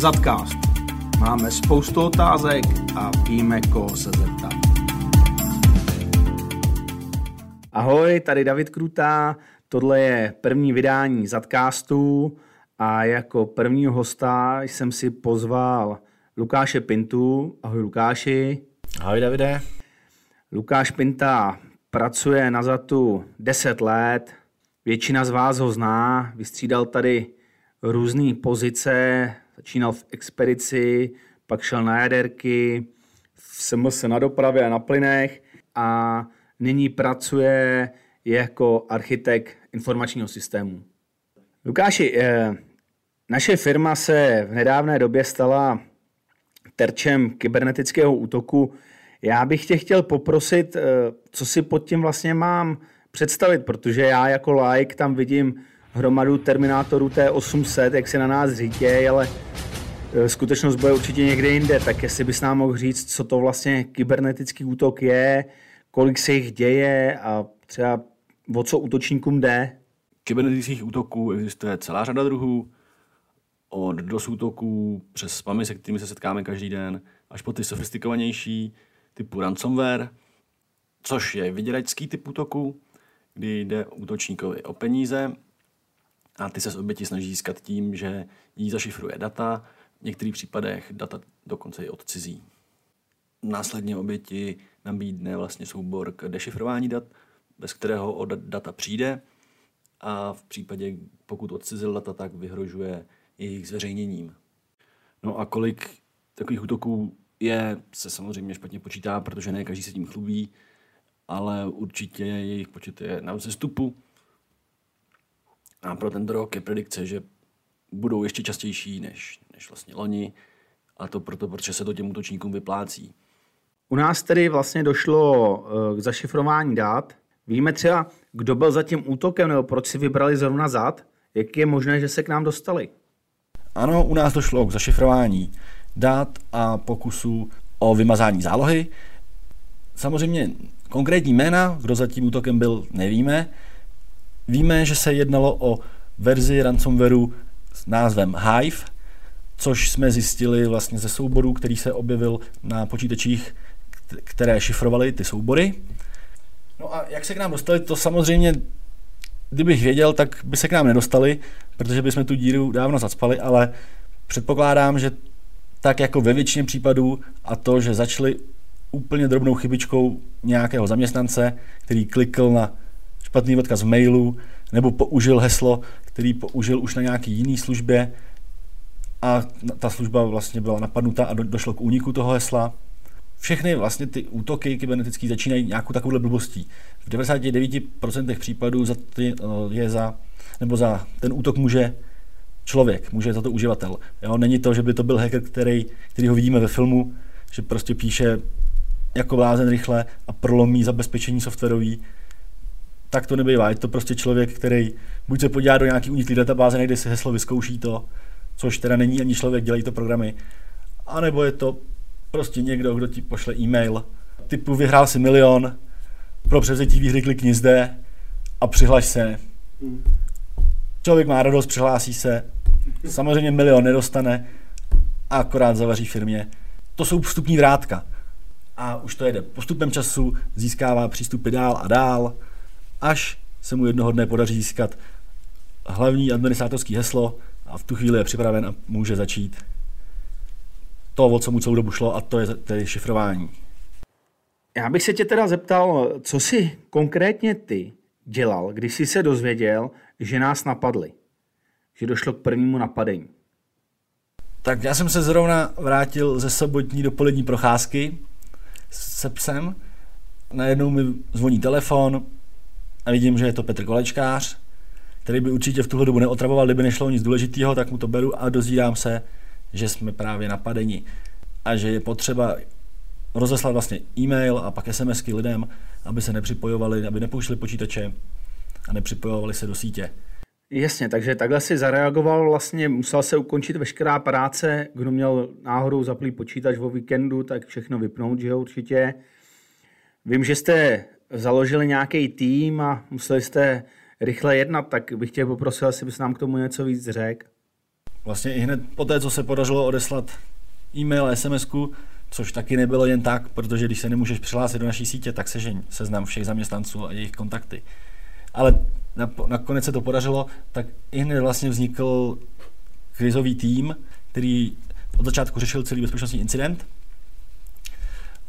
Zadcast. Máme spoustu otázek a víme, koho se zeptat. Ahoj, tady David Krutá. Tohle je první vydání Zadcastu a jako prvního hosta jsem si pozval Lukáše Pintu. Ahoj Lukáši. Ahoj Davide. Lukáš Pinta pracuje na Zatu 10 let. Většina z vás ho zná, vystřídal tady různé pozice, začínal v expedici, pak šel na jaderky, v SMS na dopravě a na plynech a nyní pracuje jako architekt informačního systému. Lukáši, eh, naše firma se v nedávné době stala terčem kybernetického útoku. Já bych tě chtěl poprosit, eh, co si pod tím vlastně mám představit, protože já jako like tam vidím hromadu Terminátorů T800, jak se na nás řítějí, ale skutečnost bude určitě někde jinde, tak jestli bys nám mohl říct, co to vlastně kybernetický útok je, kolik se jich děje a třeba o co útočníkům jde? Kybernetických útoků existuje celá řada druhů, od DOS útoků přes spamy, se kterými se setkáme každý den, až po ty sofistikovanější typu ransomware, což je vyděračský typ útoku, kdy jde útočníkovi o peníze a ty se z oběti snaží získat tím, že jí zašifruje data, v některých případech data dokonce i odcizí. Následně oběti nabídne vlastně soubor k dešifrování dat, bez kterého o data přijde a v případě, pokud odcizil data, tak vyhrožuje jejich zveřejněním. No a kolik takových útoků je, se samozřejmě špatně počítá, protože ne každý se tím chlubí, ale určitě jejich počet je na vzestupu. A pro tento rok je predikce, že budou ještě častější než, než vlastně loni. A to proto, protože se to těm útočníkům vyplácí. U nás tedy vlastně došlo eh, k zašifrování dat. Víme třeba, kdo byl za tím útokem, nebo proč si vybrali zrovna zad? Jak je možné, že se k nám dostali? Ano, u nás došlo k zašifrování dat a pokusů o vymazání zálohy. Samozřejmě konkrétní jména, kdo za tím útokem byl, nevíme, Víme, že se jednalo o verzi ransomwareu s názvem Hive, což jsme zjistili vlastně ze souborů, který se objevil na počítačích, které šifrovaly ty soubory. No a jak se k nám dostali, to samozřejmě, kdybych věděl, tak by se k nám nedostali, protože bychom tu díru dávno zacpali, ale předpokládám, že tak jako ve většině případů a to, že začali úplně drobnou chybičkou nějakého zaměstnance, který klikl na špatný odkaz v mailu, nebo použil heslo, který použil už na nějaký jiný službě a ta služba vlastně byla napadnuta a došlo k úniku toho hesla. Všechny vlastně ty útoky kybernetické začínají nějakou takovou blbostí. V 99% případů za ty, eh, je za, nebo za ten útok může člověk, může za to uživatel. Jo? Není to, že by to byl hacker, který, který ho vidíme ve filmu, že prostě píše jako blázen rychle a prolomí zabezpečení softwarový, tak to nebývá. Je to prostě člověk, který buď se podívá do nějaký uniklý databáze, někde si heslo vyzkouší to, což teda není ani člověk, dělají to programy. A nebo je to prostě někdo, kdo ti pošle e-mail, typu vyhrál si milion, pro převzetí výhry klikni zde a přihlaš se. Člověk má radost, přihlásí se, samozřejmě milion nedostane a akorát zavaří firmě. To jsou vstupní vrátka. A už to jede. Postupem času získává přístupy dál a dál až se mu jednoho dne podaří získat hlavní administrátorský heslo a v tu chvíli je připraven a může začít to, o co mu celou dobu šlo, a to je tedy šifrování. Já bych se tě teda zeptal, co jsi konkrétně ty dělal, když jsi se dozvěděl, že nás napadli, že došlo k prvnímu napadení? Tak já jsem se zrovna vrátil ze sobotní dopolední procházky se psem. Najednou mi zvoní telefon, a vidím, že je to Petr Kolečkář, který by určitě v tuhle dobu neotravoval, kdyby nešlo nic důležitého, tak mu to beru a dozírám se, že jsme právě napadeni a že je potřeba rozeslat vlastně e-mail a pak SMSky lidem, aby se nepřipojovali, aby nepouštěli počítače a nepřipojovali se do sítě. Jasně, takže takhle si zareagoval, vlastně musel se ukončit veškerá práce, kdo měl náhodou zaplý počítač o víkendu, tak všechno vypnout, že jo, určitě. Vím, že jste založili nějaký tým a museli jste rychle jednat, tak bych tě poprosil, jestli bys nám k tomu něco víc řekl. Vlastně i hned po té, co se podařilo odeslat e-mail, sms což taky nebylo jen tak, protože když se nemůžeš přihlásit do naší sítě, tak sežeň seznam všech zaměstnanců a jejich kontakty. Ale nakonec se to podařilo, tak i hned vlastně vznikl krizový tým, který od začátku řešil celý bezpečnostní incident.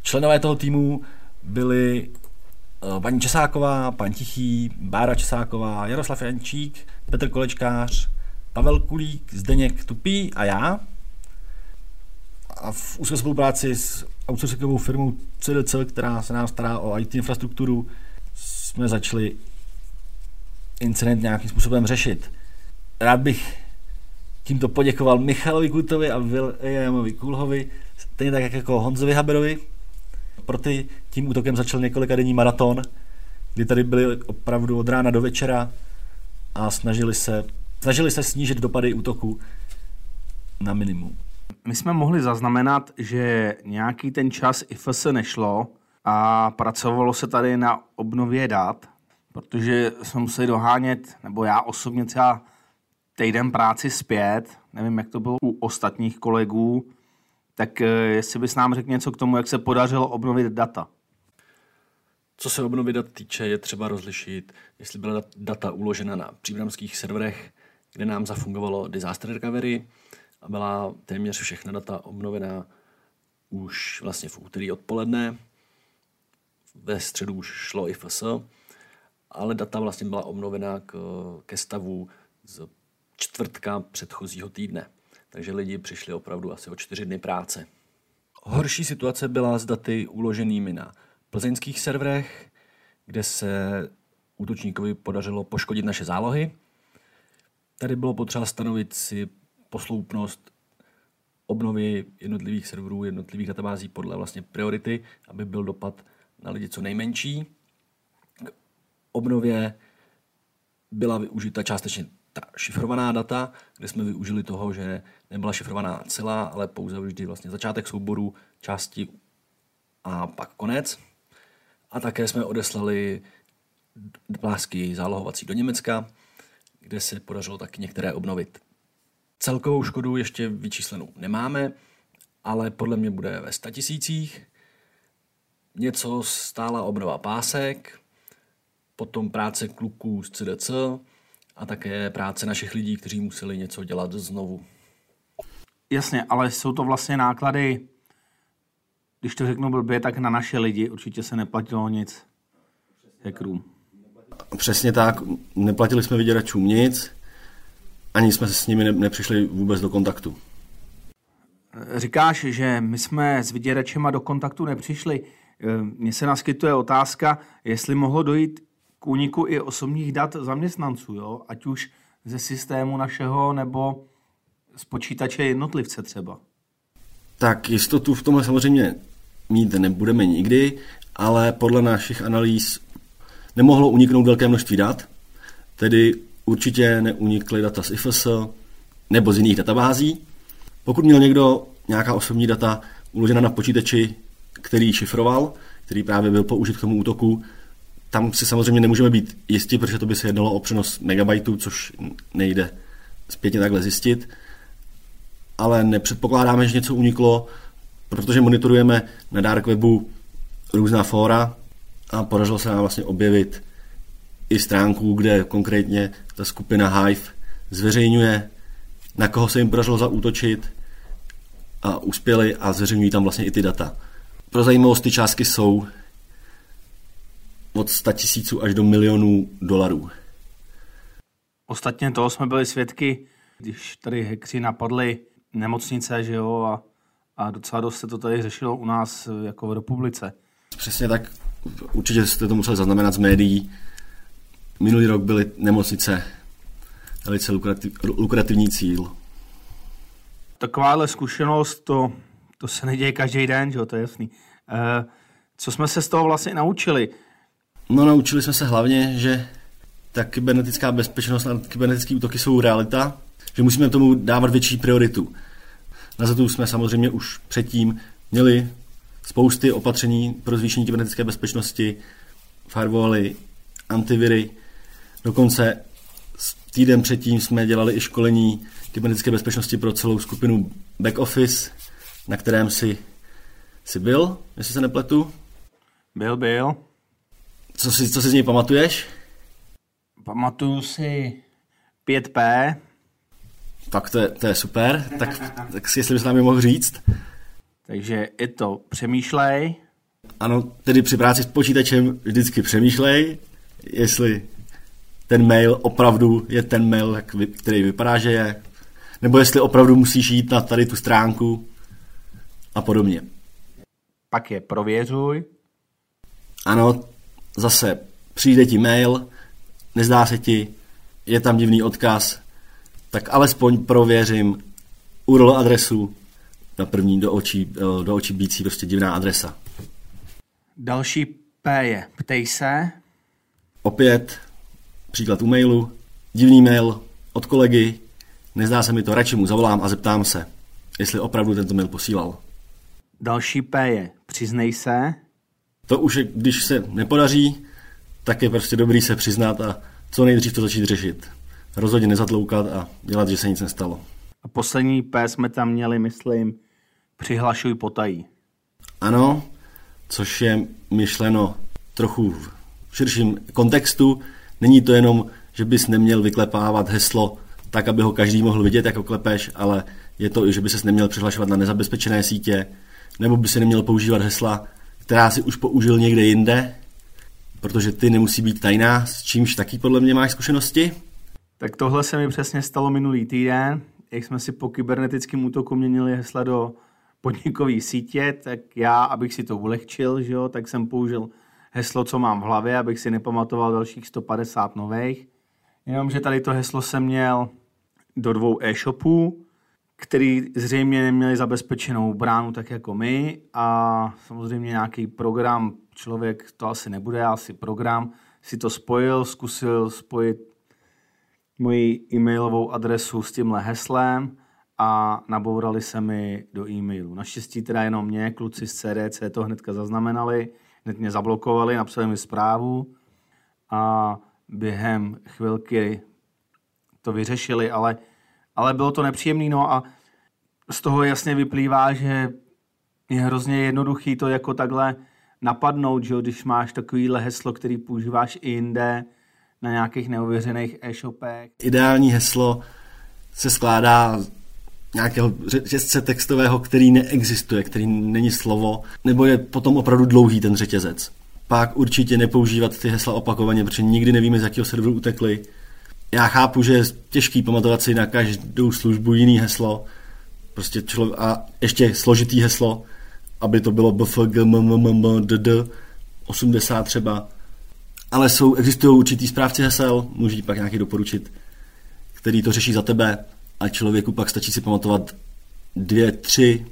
Členové toho týmu byli paní Česáková, pan Tichý, Bára Česáková, Jaroslav Jančík, Petr Kolečkář, Pavel Kulík, Zdeněk Tupý a já. A v úzké spolupráci s outsourcingovou firmou CDC, která se nám stará o IT infrastrukturu, jsme začali incident nějakým způsobem řešit. Rád bych tímto poděkoval Michalovi Kutovi a Williamovi Kulhovi, stejně tak jako Honzovi Haberovi. Pro ty tím útokem začal několika denní maraton, kdy tady byli opravdu od rána do večera a snažili se, snažili se snížit dopady útoku na minimum. My jsme mohli zaznamenat, že nějaký ten čas IFS nešlo a pracovalo se tady na obnově dat, protože jsme museli dohánět, nebo já osobně třeba týden práci zpět, nevím, jak to bylo u ostatních kolegů, tak eh, jestli bys nám řekl něco k tomu, jak se podařilo obnovit data. Co se obnovy dat týče, je třeba rozlišit, jestli byla data uložena na příbramských serverech, kde nám zafungovalo disaster recovery a byla téměř všechna data obnovená už vlastně v úterý odpoledne. Ve středu už šlo i FS, ale data vlastně byla obnovená k, ke stavu z čtvrtka předchozího týdne. Takže lidi přišli opravdu asi o čtyři dny práce. Horší situace byla s daty uloženými na plzeňských serverech, kde se útočníkovi podařilo poškodit naše zálohy. Tady bylo potřeba stanovit si posloupnost obnovy jednotlivých serverů, jednotlivých databází podle vlastně priority, aby byl dopad na lidi co nejmenší. K obnově byla využita částečně ta šifrovaná data, kde jsme využili toho, že nebyla šifrovaná celá, ale pouze vždy vlastně začátek souboru, části a pak konec. A také jsme odeslali plásky zálohovací do Německa, kde se podařilo taky některé obnovit. Celkovou škodu ještě vyčíslenou nemáme, ale podle mě bude ve statisících. Něco stála obnova pásek, potom práce kluků z CDC, a také práce našich lidí, kteří museli něco dělat znovu. Jasně, ale jsou to vlastně náklady, když to řeknu blbě, tak na naše lidi určitě se neplatilo nic hackerům. Přesně tak, neplatili jsme vyděračům nic, ani jsme se s nimi nepřišli vůbec do kontaktu. Říkáš, že my jsme s vyděračema do kontaktu nepřišli. Mně se naskytuje otázka, jestli mohlo dojít k úniku i osobních dat zaměstnanců, jo? ať už ze systému našeho nebo z počítače jednotlivce třeba. Tak jistotu v tomhle samozřejmě mít nebudeme nikdy, ale podle našich analýz nemohlo uniknout velké množství dat, tedy určitě neunikly data z IFS nebo z jiných databází. Pokud měl někdo nějaká osobní data uložena na počítači, který šifroval, který právě byl použit k tomu útoku, tam si samozřejmě nemůžeme být jistí, protože to by se jednalo o přenos megabajtů, což nejde zpětně takhle zjistit. Ale nepředpokládáme, že něco uniklo, protože monitorujeme na dark webu různá fóra a podařilo se nám vlastně objevit i stránku, kde konkrétně ta skupina Hive zveřejňuje, na koho se jim podařilo zaútočit a uspěli a zveřejňují tam vlastně i ty data. Pro zajímavost ty částky jsou od 100 tisíců až do milionů dolarů. Ostatně toho jsme byli svědky, když tady hekři napadli nemocnice, že jo, a, a docela dost se to tady řešilo u nás jako v republice. Přesně tak, určitě jste to museli zaznamenat z médií. Minulý rok byly nemocnice velice lukrativ, lukrativní cíl. Takováhle zkušenost, to, to se neděje každý den, že jo, to je jasný. E, co jsme se z toho vlastně naučili? No naučili jsme se hlavně, že ta kybernetická bezpečnost a kybernetické útoky jsou realita, že musíme tomu dávat větší prioritu. Na zatu jsme samozřejmě už předtím měli spousty opatření pro zvýšení kybernetické bezpečnosti, firewally, antiviry, dokonce týden předtím jsme dělali i školení kybernetické bezpečnosti pro celou skupinu back office, na kterém si, si byl, jestli se nepletu. Byl, byl. Co si, co si z něj pamatuješ? Pamatuju si 5P. Tak to je, to je super. Tak, tak si jestli bys nám je mohl říct. Takže je to přemýšlej. Ano, tedy při práci s počítačem vždycky přemýšlej, jestli ten mail opravdu je ten mail, který vypadá, že je, nebo jestli opravdu musíš jít na tady tu stránku a podobně. Pak je prověřuj. Ano, zase přijde ti mail, nezdá se ti, je tam divný odkaz, tak alespoň prověřím URL adresu na první do očí, eh, do očí bící prostě divná adresa. Další P je ptej se. Opět příklad e-mailu, divný mail od kolegy, nezdá se mi to, radši mu zavolám a zeptám se, jestli opravdu tento mail posílal. Další P je přiznej se. To už je, když se nepodaří, tak je prostě dobrý se přiznat a co nejdřív to začít řešit. Rozhodně nezatloukat a dělat, že se nic nestalo. A poslední P jsme tam měli, myslím, přihlašuj potají. Ano, což je myšleno trochu v širším kontextu. Není to jenom, že bys neměl vyklepávat heslo tak, aby ho každý mohl vidět, jako klepeš, ale je to i, že by ses neměl přihlašovat na nezabezpečené sítě, nebo by si neměl používat hesla, která si už použil někde jinde, protože ty nemusí být tajná, s čímž taky podle mě máš zkušenosti. Tak tohle se mi přesně stalo minulý týden, jak jsme si po kybernetickém útoku měnili hesla do podnikové sítě, tak já, abych si to ulehčil, že jo, tak jsem použil heslo, co mám v hlavě, abych si nepamatoval dalších 150 nových. Jenomže tady to heslo jsem měl do dvou e-shopů, který zřejmě neměli zabezpečenou bránu tak jako my a samozřejmě nějaký program, člověk to asi nebude, asi program, si to spojil, zkusil spojit moji e-mailovou adresu s tímhle heslem a nabourali se mi do e-mailu. Naštěstí teda jenom mě, kluci z CDC to hnedka zaznamenali, hned mě zablokovali, napsali mi zprávu a během chvilky to vyřešili, ale, ale bylo to nepříjemné. No a z toho jasně vyplývá, že je hrozně jednoduchý to jako takhle napadnout, že když máš takovýhle heslo, který používáš i jinde, na nějakých neověřených e-shopech. Ideální heslo se skládá nějakého řetězce textového, který neexistuje, který není slovo, nebo je potom opravdu dlouhý ten řetězec. Pak určitě nepoužívat ty hesla opakovaně, protože nikdy nevíme, z jakého serveru utekli. Já chápu, že je těžký pamatovat si na každou službu jiný heslo, prostě člověk, a ještě složitý heslo, aby to bylo bfgmmdd 80 třeba. Ale jsou, existují určitý správci hesel, můžu pak nějaký doporučit, který to řeší za tebe a člověku pak stačí si pamatovat dvě, tři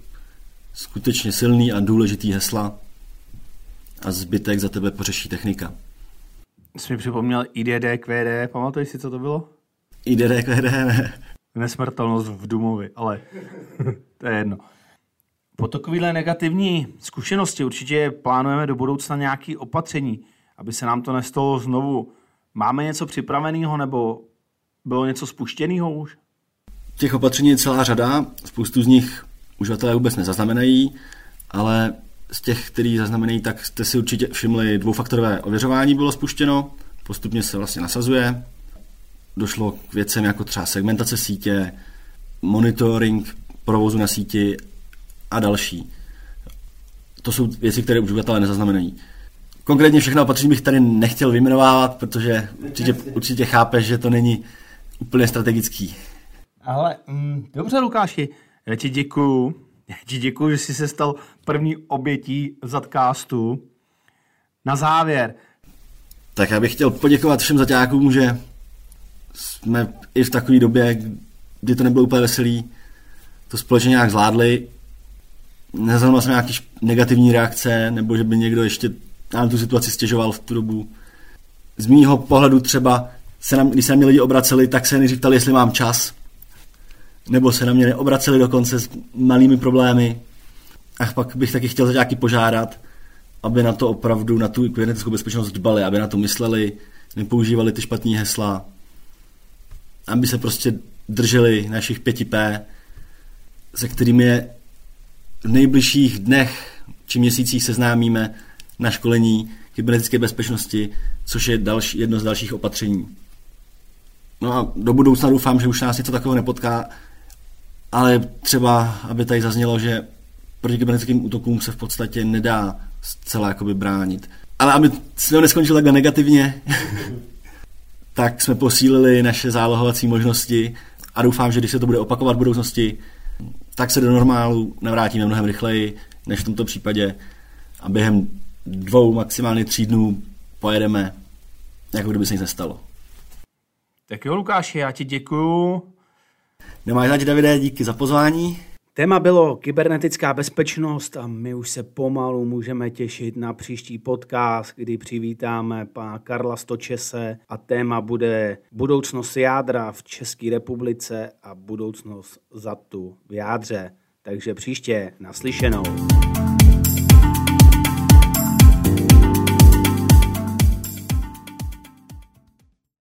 skutečně silný a důležitý hesla a zbytek za tebe pořeší technika. Jsi mi připomněl IDD, QD, pamatuješ si, co to bylo? IDD, QD, ne. Nesmrtelnost v Dumovi, ale to je jedno. Po takovéhle negativní zkušenosti určitě plánujeme do budoucna nějaké opatření, aby se nám to nestalo znovu. Máme něco připraveného nebo bylo něco spuštěného už? Těch opatření je celá řada, spoustu z nich uživatelé vůbec nezaznamenají, ale z těch, který zaznamenají, tak jste si určitě všimli, dvoufaktorové ověřování bylo spuštěno, postupně se vlastně nasazuje. Došlo k věcem jako třeba segmentace sítě, monitoring provozu na síti a další. To jsou věci, které uživatelé nezaznamenají. Konkrétně všechno opatření bych tady nechtěl vyjmenovávat, protože určitě, určitě chápeš, že to není úplně strategický. Ale mm, dobře, Lukáši, já ti děkuju. Já ti děkuju, že jsi se stal první obětí Zadcastu. Na závěr. Tak já bych chtěl poděkovat všem zaťákům, že jsme i v takové době, kdy to nebylo úplně veselý, to společně nějak zvládli. Nezaznamenal jsem nějaký negativní reakce, nebo že by někdo ještě nám tu situaci stěžoval v tu dobu. Z mýho pohledu třeba, se nám, když se na mě lidi obraceli, tak se nejdřív ptali, jestli mám čas nebo se na mě neobraceli dokonce s malými problémy. A pak bych taky chtěl nějaký požádat, aby na to opravdu, na tu kybernetickou bezpečnost dbali, aby na to mysleli, nepoužívali ty špatné hesla aby se prostě drželi našich 5P, se kterými je v nejbližších dnech či měsících seznámíme na školení kybernetické bezpečnosti, což je další, jedno z dalších opatření. No a do budoucna doufám, že už nás něco takového nepotká, ale třeba, aby tady zaznělo, že proti kybernetickým útokům se v podstatě nedá zcela jakoby bránit. Ale aby se to neskončilo takhle negativně, tak jsme posílili naše zálohovací možnosti a doufám, že když se to bude opakovat v budoucnosti, tak se do normálu navrátíme mnohem rychleji, než v tomto případě a během dvou, maximálně tří dnů pojedeme, jako kdyby se nic nestalo. Tak jo, Lukáši, já ti děkuju. Nemáš zač, Davide, díky za pozvání. Téma bylo kybernetická bezpečnost a my už se pomalu můžeme těšit na příští podcast, kdy přivítáme pana Karla Stočese a téma bude budoucnost jádra v České republice a budoucnost zatu v jádře. Takže příště naslyšenou.